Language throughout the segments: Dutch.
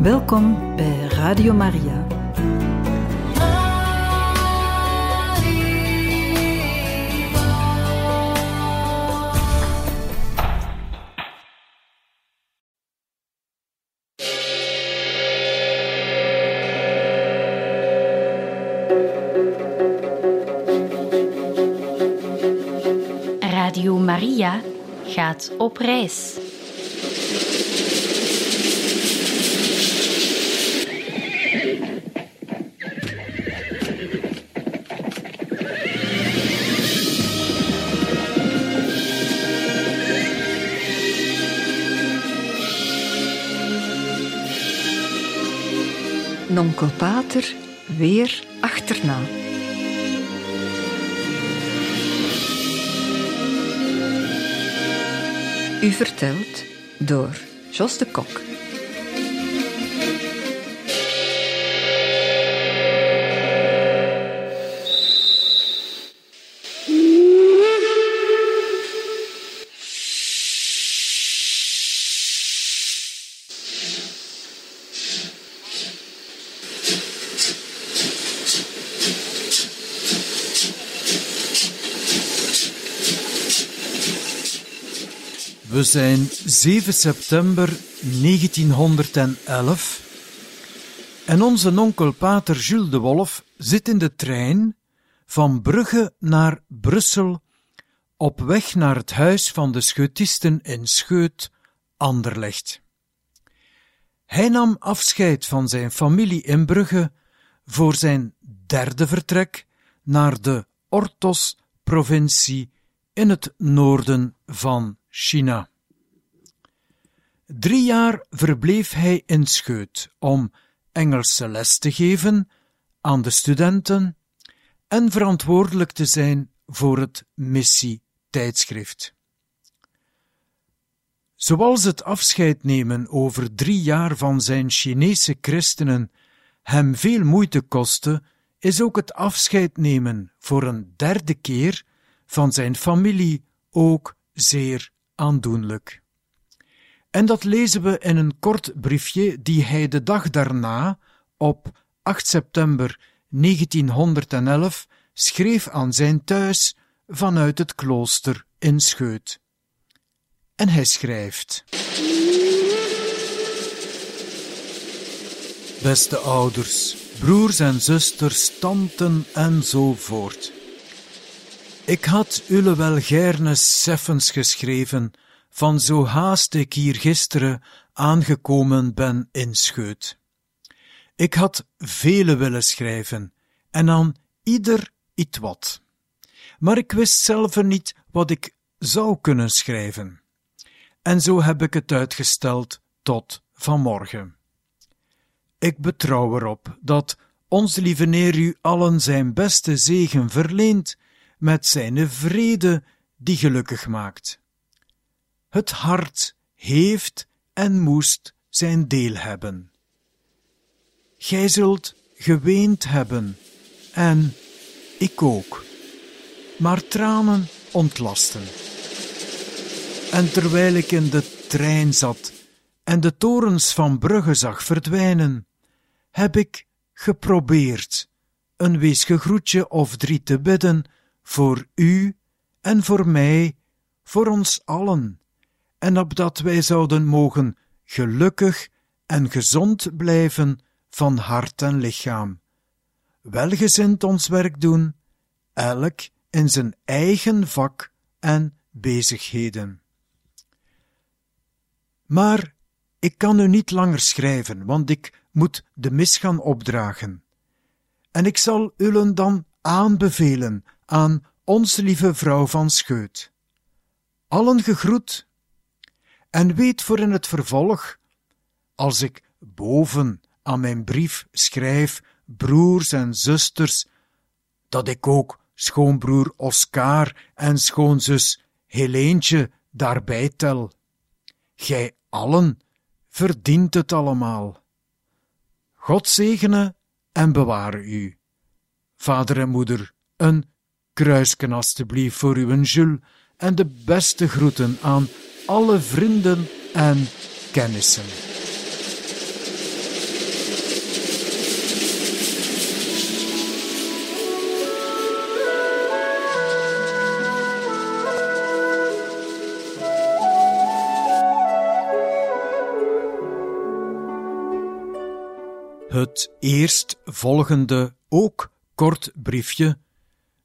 Welkom bij Radio Maria. Radio Maria gaat op reis. Nonkel Pater weer achterna. U vertelt door Jos de Kok. Zijn 7 september 1911 en onze onkel Pater Jules de Wolf zit in de trein van Brugge naar Brussel op weg naar het huis van de scheutisten in Scheut, Anderlecht. Hij nam afscheid van zijn familie in Brugge voor zijn derde vertrek naar de Ortos-provincie in het noorden van China. Drie jaar verbleef hij in Scheut om Engelse les te geven aan de studenten en verantwoordelijk te zijn voor het missie-tijdschrift. Zoals het afscheid nemen over drie jaar van zijn Chinese christenen hem veel moeite kostte, is ook het afscheid nemen voor een derde keer van zijn familie ook zeer aandoenlijk. En dat lezen we in een kort briefje die hij de dag daarna, op 8 september 1911, schreef aan zijn thuis vanuit het klooster in Scheut. En hij schrijft: Beste ouders, broers en zusters, tanten en zo voort. Ik had ulle wel gerne seffens geschreven, van zo haast ik hier gisteren aangekomen ben in Scheut. Ik had vele willen schrijven, en aan ieder iets wat. Maar ik wist zelf niet wat ik zou kunnen schrijven. En zo heb ik het uitgesteld tot vanmorgen. Ik betrouw erop dat ons lieve Neer u allen zijn beste zegen verleent met zijn vrede die gelukkig maakt. Het hart heeft en moest zijn deel hebben. Gij zult geweend hebben, en ik ook, maar tranen ontlasten. En terwijl ik in de trein zat en de torens van Brugge zag verdwijnen, heb ik geprobeerd een weesgegroetje of drie te bidden voor u en voor mij, voor ons allen, en opdat wij zouden mogen gelukkig en gezond blijven van hart en lichaam, welgezind ons werk doen, elk in zijn eigen vak en bezigheden. Maar ik kan u niet langer schrijven, want ik moet de mis gaan opdragen. En ik zal ulen dan aanbevelen aan onze lieve vrouw van Scheut. Allen gegroet, en weet voor in het vervolg, als ik boven aan mijn brief schrijf broers en zusters, dat ik ook schoonbroer Oscar en schoonzus Heleentje daarbij tel. Gij allen verdient het allemaal. God zegene en beware u. Vader en moeder, een kruisken alstublieft voor uw Jules en de beste groeten aan alle vrienden en kennissen. Het eerst volgende ook kort briefje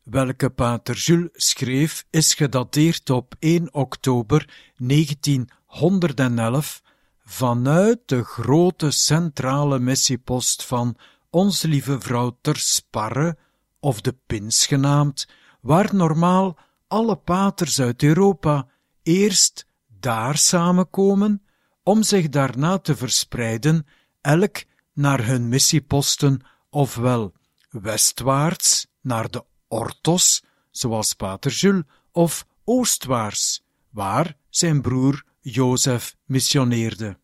welke pater Jules schreef, is gedateerd op 1 oktober 1911 vanuit de grote centrale missiepost van Ons Lieve Vrouw ter Sparre, of de Pins genaamd, waar normaal alle paters uit Europa eerst daar samenkomen, om zich daarna te verspreiden, elk naar hun missieposten, ofwel westwaarts naar de Ortos, zoals pater Jules, of oostwaarts, waar zijn broer Jozef missioneerde.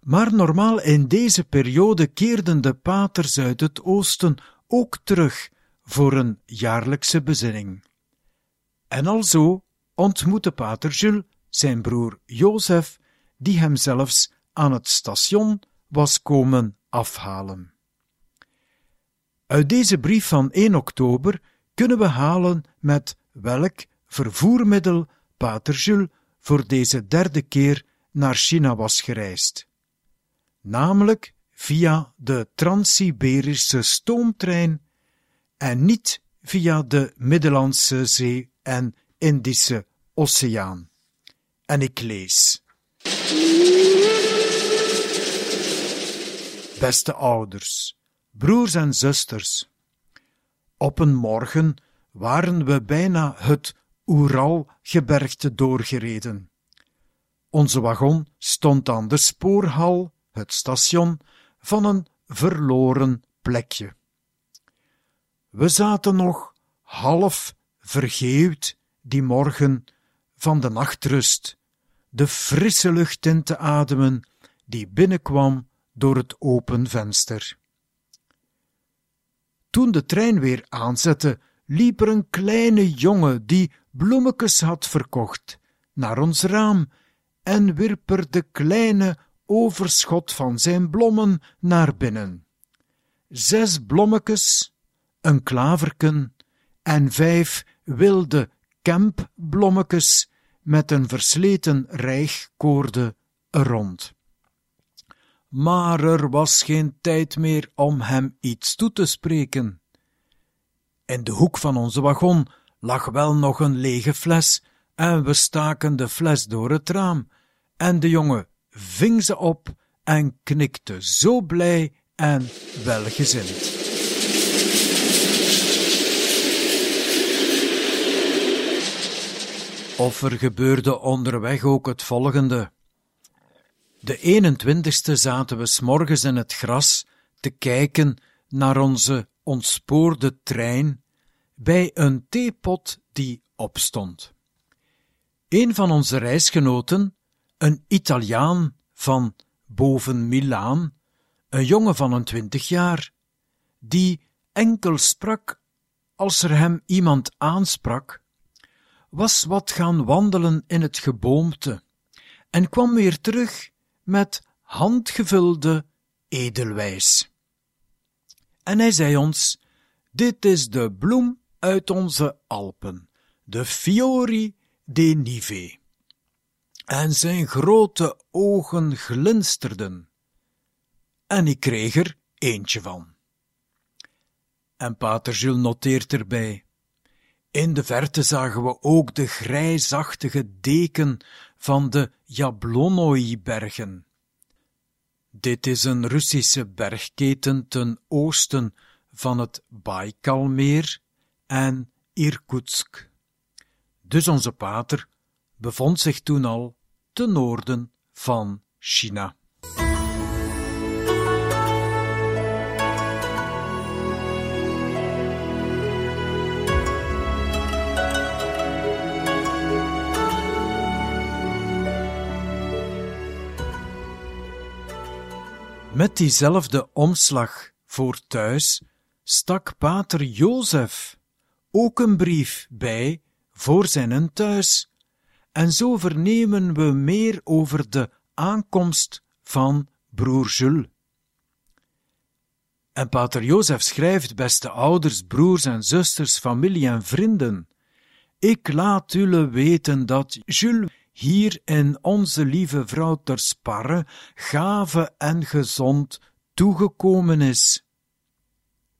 Maar normaal in deze periode keerden de paters uit het oosten ook terug voor een jaarlijkse bezinning. En alzo ontmoette pater Jules zijn broer Jozef, die hem zelfs aan het station was komen afhalen. Uit deze brief van 1 oktober kunnen we halen met welk vervoermiddel pater Jules voor deze derde keer naar China was gereisd. Namelijk via de Trans-Siberische stoomtrein en niet via de Middellandse Zee en Indische Oceaan. En ik lees. Beste ouders, broers en zusters, op een morgen waren we bijna het Oeralgebergte doorgereden. Onze wagon stond aan de spoorhal, het station, van een verloren plekje. We zaten nog half vergeeuwd die morgen van de nachtrust, de frisse lucht in te ademen die binnenkwam door het open venster. Toen de trein weer aanzette, liep er een kleine jongen die bloemetjes had verkocht naar ons raam en wierp er de kleine overschot van zijn blommen naar binnen. Zes blommetjes, een klaverken en vijf wilde kempblommetjes met een versleten rijgkoorde er rond. Maar er was geen tijd meer om hem iets toe te spreken. In de hoek van onze wagon lag wel nog een lege fles, en we staken de fles door het raam, en de jongen ving ze op en knikte zo blij en welgezind. Of er gebeurde onderweg ook het volgende. De 21ste zaten we s'morgens in het gras te kijken naar onze ontspoorde trein bij een theepot die opstond. Een van onze reisgenoten, een Italiaan van boven Milaan, een jongen van een twintig jaar, die enkel sprak als er hem iemand aansprak, was wat gaan wandelen in het geboomte en kwam weer terug met handgevulde edelwijs. En hij zei ons: Dit is de bloem uit onze Alpen, de Fiori de Nive. En zijn grote ogen glinsterden. En ik kreeg er eentje van. En pater Jules noteert erbij. In de verte zagen we ook de grijzachtige deken van de Jablonoi-bergen. Dit is een Russische bergketen ten oosten van het Baikalmeer en Irkutsk. Dus onze pater bevond zich toen al ten noorden van China. Met diezelfde omslag voor thuis stak pater Jozef ook een brief bij voor zijn thuis, en zo vernemen we meer over de aankomst van broer Jules. En pater Jozef schrijft, beste ouders, broers en zusters, familie en vrienden, ik laat jullie weten dat Jules hier in onze lieve vrouw ter Sparre, gave en gezond, toegekomen is.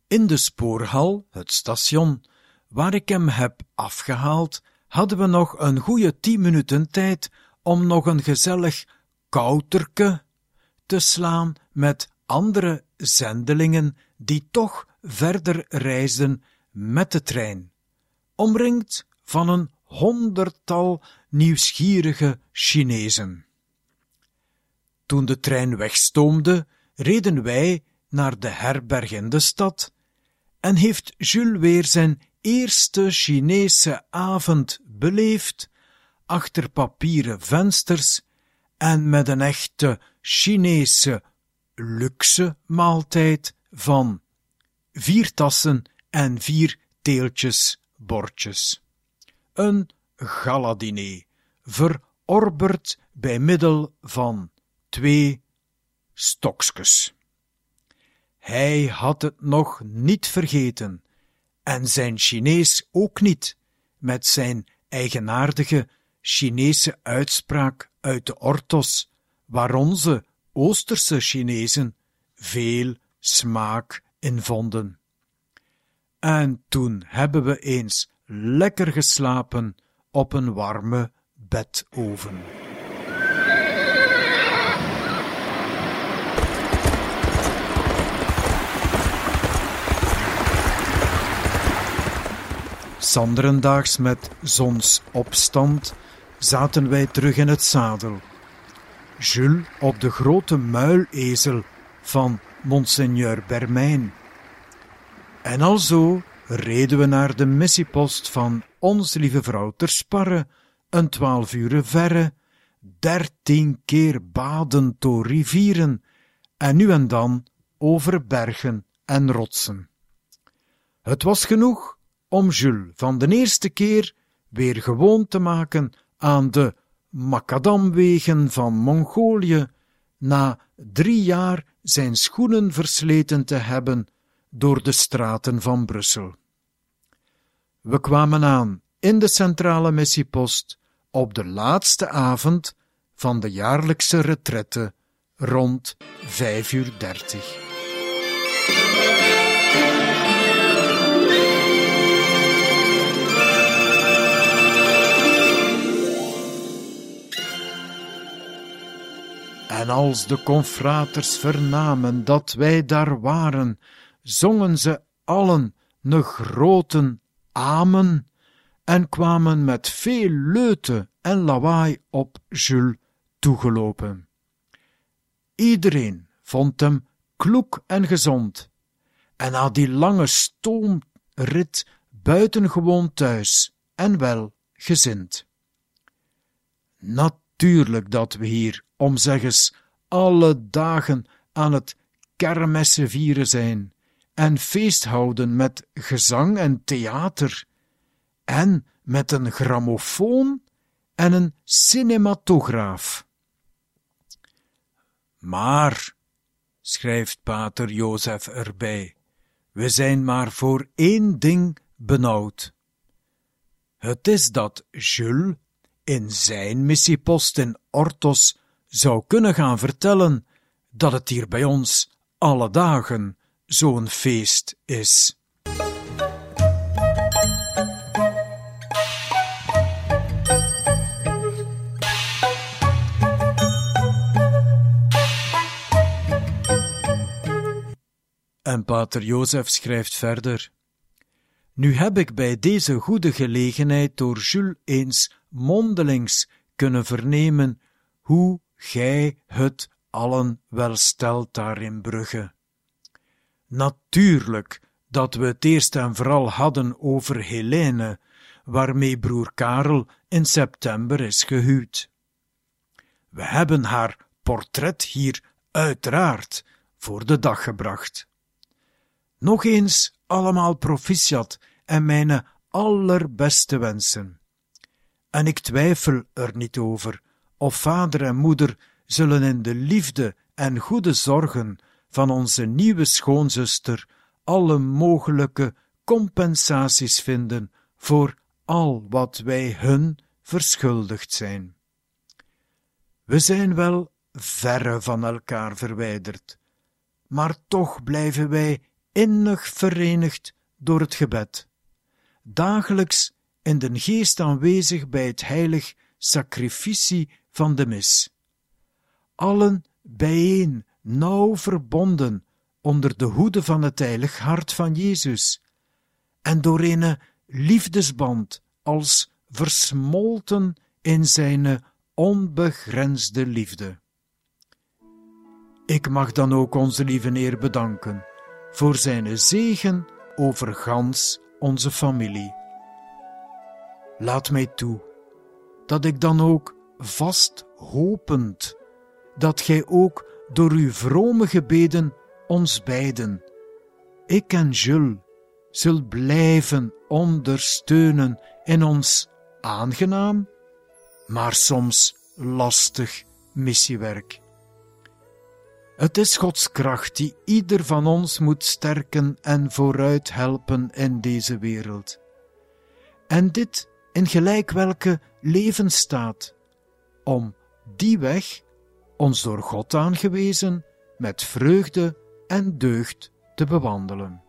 In de spoorhal, het station, waar ik hem heb afgehaald, hadden we nog een goede tien minuten tijd om nog een gezellig kouterke te slaan met andere zendelingen die toch verder reisden met de trein, omringd van een honderdtal nieuwsgierige Chinezen. Toen de trein wegstoomde, reden wij naar de herberg in de stad en heeft Jules weer zijn eerste Chinese avond beleefd, achter papieren vensters en met een echte Chinese luxe maaltijd van vier tassen en vier teeltjes bordjes. Een galadiner, verorberd bij middel van twee stokskes. Hij had het nog niet vergeten, en zijn Chinees ook niet, met zijn eigenaardige Chinese uitspraak uit de orthos, waar onze Oosterse Chinezen veel smaak in vonden. En toen hebben we eens lekker geslapen op een warme bedoven. Sanderendaags met zonsopstand zaten wij terug in het zadel. Jules op de grote muilezel van Monseigneur Bermijn. En alzo reden we naar de missiepost van Onze Lieve Vrouw ter Sparre, een twaalf uren verre, dertien keer baden door rivieren en nu en dan over bergen en rotsen. Het was genoeg om Jules van de eerste keer weer gewoon te maken aan de macadamwegen van Mongolië, na drie jaar zijn schoenen versleten te hebben door de straten van Brussel. We kwamen aan in de centrale missiepost op de laatste avond van de jaarlijkse retrette rond vijf uur dertig. En als de confraters vernamen dat wij daar waren, zongen ze allen een grote amen en kwamen met veel leute en lawaai op Jules toegelopen. Iedereen vond hem kloek en gezond, en na die lange stoomrit buitengewoon thuis en wel gezind. Natuurlijk dat we hier, om zeggens, alle dagen aan het kermessen vieren zijn en feest houden met gezang en theater en met een grammofoon en een cinematograaf. Maar, schrijft pater Jozef erbij, we zijn maar voor één ding benauwd. Het is dat Jules in zijn missiepost in Ortos zou kunnen gaan vertellen dat het hier bij ons alle dagen zo'n feest is. En pater Jozef schrijft verder. Nu heb ik bij deze goede gelegenheid door Jules eens mondelings kunnen vernemen hoe gij het allen wel stelt daar in Brugge. Natuurlijk dat we het eerst en vooral hadden over Helene, waarmee broer Karel in september is gehuwd. We hebben haar portret hier uiteraard voor de dag gebracht. Nog eens allemaal proficiat en mijn allerbeste wensen. En ik twijfel er niet over of vader en moeder zullen in de liefde en goede zorgen van onze nieuwe schoonzuster alle mogelijke compensaties vinden voor al wat wij hun verschuldigd zijn. We zijn wel verre van elkaar verwijderd, maar toch blijven wij innig verenigd door het gebed. Dagelijks in de geest aanwezig bij het heilig sacrificie van de mis. Allen bijeen, nauw verbonden onder de hoede van het heilig hart van Jezus, en door een liefdesband als versmolten in zijn onbegrensde liefde. Ik mag dan ook onze lieve Heer bedanken voor zijn zegen over gans onze familie. Laat mij toe dat ik dan ook vast hopend dat gij ook door uw vrome gebeden ons beiden, ik en Jules, zult blijven ondersteunen in ons aangenaam, maar soms lastig missiewerk. Het is Gods kracht die ieder van ons moet sterken en vooruit helpen in deze wereld. En dit in gelijk welke levensstaat, om die weg, ons door God aangewezen, met vreugde en deugd te bewandelen.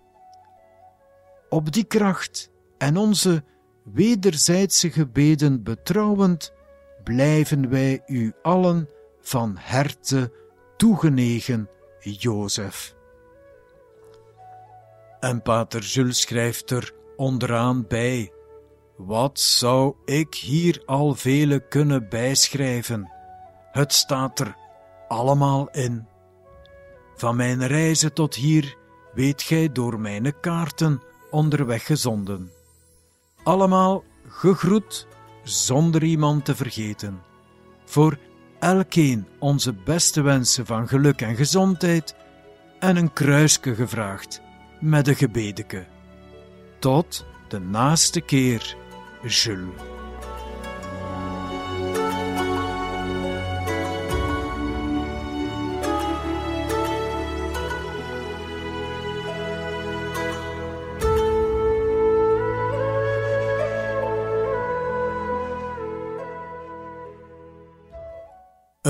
Op die kracht en onze wederzijdse gebeden betrouwend, blijven wij u allen van harte toegenegen, Jozef. En pater Jules schrijft er onderaan bij: Wat zou ik hier al vele kunnen bijschrijven? Het staat er allemaal in. Van mijn reizen tot hier weet gij door mijn kaarten onderweg gezonden. Allemaal gegroet zonder iemand te vergeten. Voor elkeen onze beste wensen van geluk en gezondheid en een kruisje gevraagd met een gebedeke. Tot de naaste keer, Jules.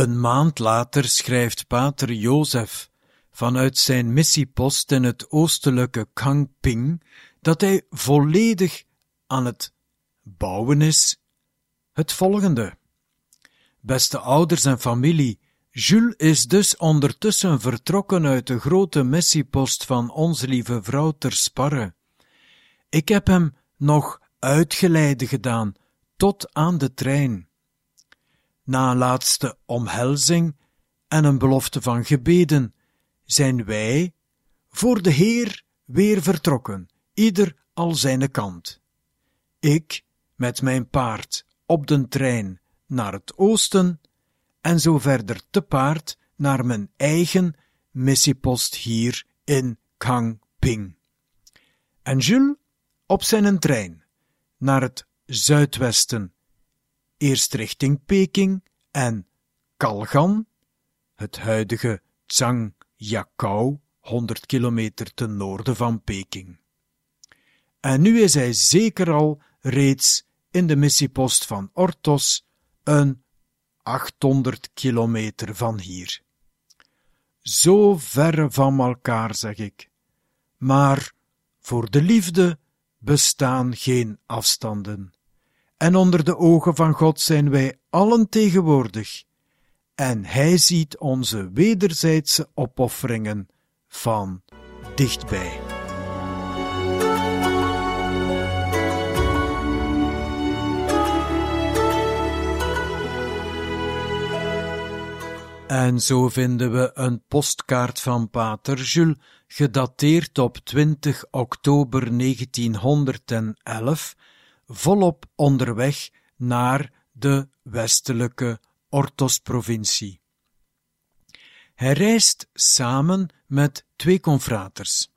Een maand later schrijft pater Jozef vanuit zijn missiepost in het oostelijke Kangping dat hij volledig aan het bouwen is het volgende. Beste ouders en familie, Jules is dus ondertussen vertrokken uit de grote missiepost van Onze Lieve Vrouw ter Sparre. Ik heb hem nog uitgeleide gedaan tot aan de trein na een laatste omhelzing en een belofte van gebeden, zijn wij voor de Heer weer vertrokken, ieder al zijn kant. Ik met mijn paard op den trein naar het oosten en zo verder te paard naar mijn eigen missiepost hier in Kangping. En Jules op zijn trein naar het zuidwesten eerst richting Peking en Kalgan, het huidige Zhangjiakou, 100 kilometer ten noorden van Peking. En nu is hij zeker al reeds in de missiepost van Ortos, een 800 kilometer van hier. Zo ver van elkaar, zeg ik. Maar voor de liefde bestaan geen afstanden en onder de ogen van God zijn wij allen tegenwoordig, en Hij ziet onze wederzijdse opofferingen van dichtbij. En zo vinden we een postkaart van Pater Jules, gedateerd op 20 oktober 1911, volop onderweg naar de westelijke Ortos-provincie. Hij reist samen met twee confraters,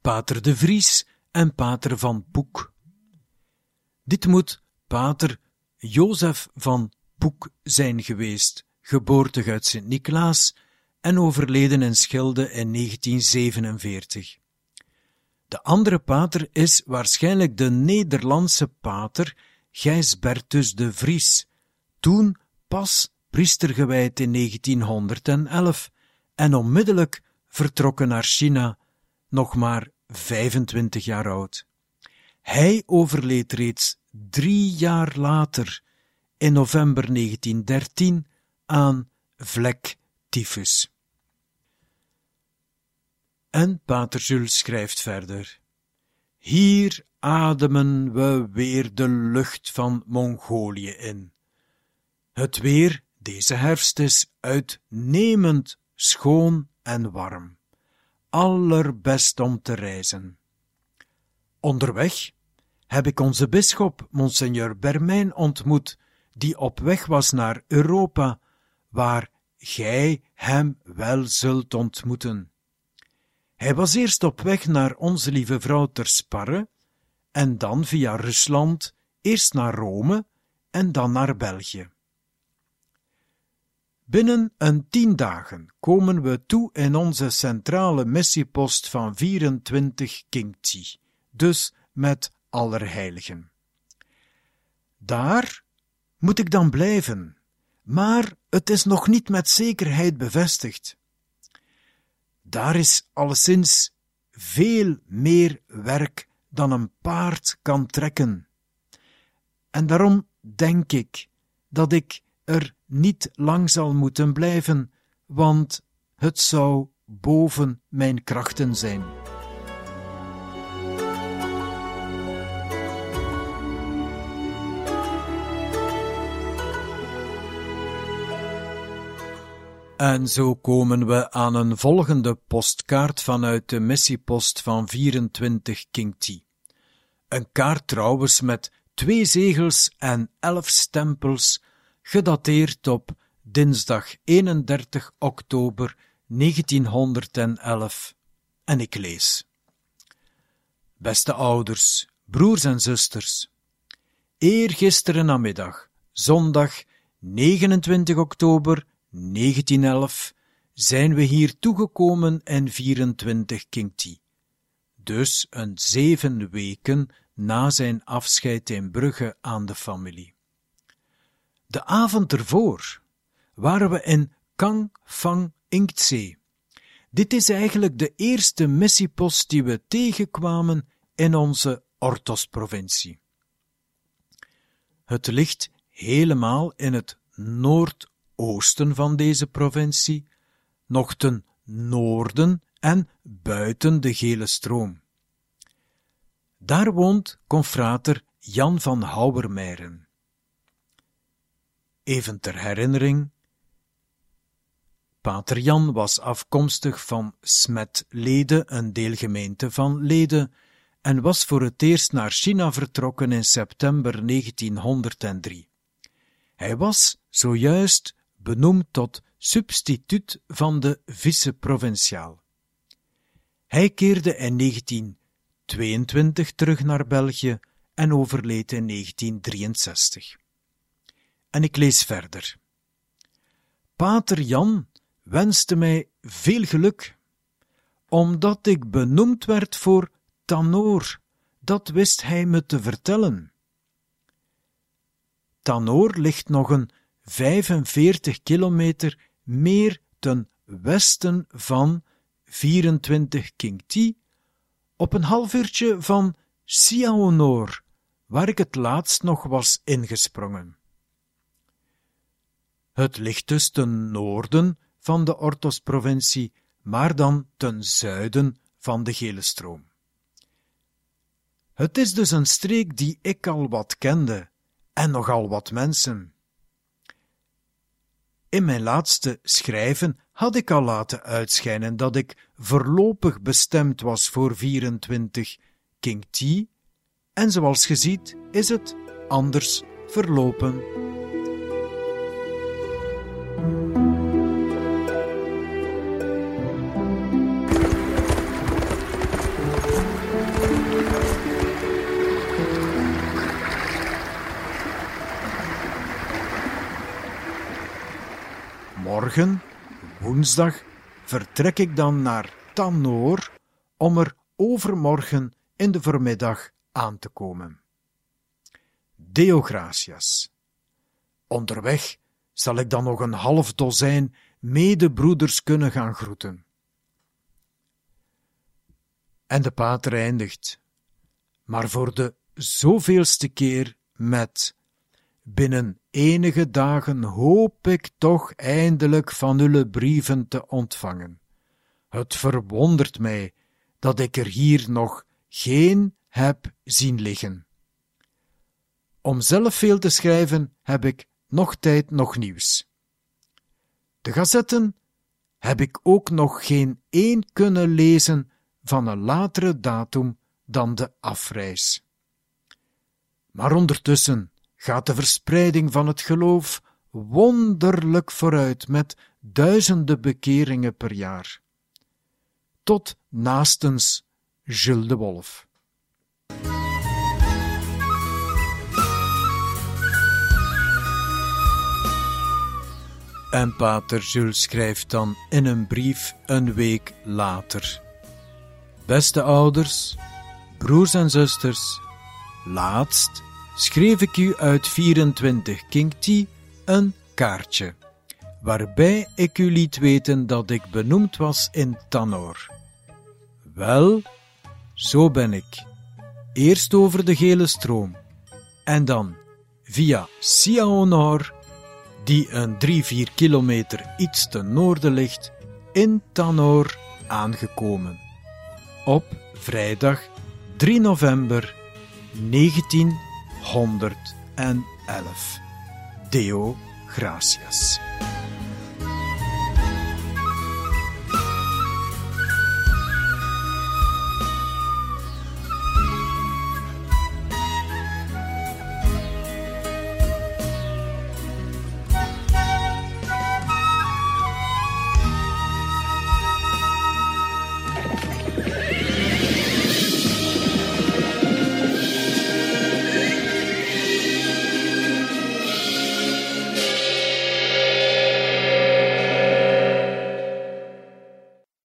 Pater de Vries en Pater van Poek. Dit moet Pater Jozef van Poek zijn geweest, geboortig uit Sint-Niklaas en overleden in Schilde in 1947. De andere pater is waarschijnlijk de Nederlandse pater Gijsbertus de Vries, toen pas priester gewijd in 1911 en onmiddellijk vertrokken naar China, nog maar 25 jaar oud. Hij overleed reeds drie jaar later, in november 1913, aan vlektyfus. En Pater Jules schrijft verder. Hier ademen we weer de lucht van Mongolië in. Het weer deze herfst is uitnemend schoon en warm. Allerbest om te reizen. Onderweg heb ik onze bisschop, Monseigneur Bermijn, ontmoet, die op weg was naar Europa, waar gij hem wel zult ontmoeten. Hij was eerst op weg naar onze lieve vrouw ter Sparre, en dan via Rusland, eerst naar Rome en dan naar België. Binnen een tien dagen komen we toe in onze centrale missiepost van 24 Kingti, dus met Allerheiligen. Daar moet ik dan blijven, maar het is nog niet met zekerheid bevestigd. Daar is alleszins veel meer werk dan een paard kan trekken. En daarom denk ik dat ik er niet lang zal moeten blijven, want het zou boven mijn krachten zijn. En zo komen we aan een volgende postkaart vanuit de missiepost van 24 Kingti. Een kaart trouwens met twee zegels en elf stempels, gedateerd op dinsdag 31 oktober 1911. En ik lees. Beste ouders, broers en zusters, eergisteren namiddag, zondag 29 oktober 1911 zijn we hier toegekomen in 24 Kingti, dus een zeven weken na zijn afscheid in Brugge aan de familie. De avond ervoor waren we in Kang Fang Inktse. Dit is eigenlijk de eerste missiepost die we tegenkwamen in onze Ortos-provincie. Het ligt helemaal in het noord oosten van deze provincie, nog ten noorden en buiten de Gele Stroom. Daar woont confrater Jan van Houwermeiren. Even ter herinnering, Pater Jan was afkomstig van Smet-Lede, een deelgemeente van Lede, en was voor het eerst naar China vertrokken in september 1903. Hij was zojuist benoemd tot substituut van de vice-provinciaal. Hij keerde in 1922 terug naar België en overleed in 1963. En ik lees verder. Pater Jan wenste mij veel geluk, omdat ik benoemd werd voor Tanoor, dat wist hij me te vertellen. Tanoor ligt nog een 45 kilometer meer ten westen van 24 Kingti, op een half uurtje van Siaonor, waar ik het laatst nog was ingesprongen. Het ligt dus ten noorden van de Ortos-provincie, maar dan ten zuiden van de Gele Stroom. Het is dus een streek die ik al wat kende, en nogal wat mensen. In mijn laatste schrijven had ik al laten uitschijnen dat ik voorlopig bestemd was voor 24 King T, en zoals je ziet is het anders verlopen. Morgen, woensdag, vertrek ik dan naar Tanoor om er overmorgen in de voormiddag aan te komen. Deo gratias. Onderweg zal ik dan nog een half dozijn medebroeders kunnen gaan groeten. En de pater eindigt, maar voor de zoveelste keer met Binnen enige dagen hoop ik toch eindelijk van uw brieven te ontvangen. Het verwondert mij dat ik er hier nog geen heb zien liggen. Om zelf veel te schrijven heb ik nog tijd, nog nieuws. De gazetten heb ik ook nog geen één kunnen lezen van een latere datum dan de afreis. Maar ondertussen gaat de verspreiding van het geloof wonderlijk vooruit met duizenden bekeringen per jaar. Tot naastens Jules de Wolf. En pater Jules schrijft dan in een brief een week later. Beste ouders, broers en zusters, laatst schreef ik u uit 24 T een kaartje, waarbij ik u liet weten dat ik benoemd was in Tanor. Wel, zo ben ik. Eerst over de gele stroom, en dan via Siaonor, die een 3-4 kilometer iets ten noorden ligt, in Tanor aangekomen. Op vrijdag 3 november 19 111. Deo gracias.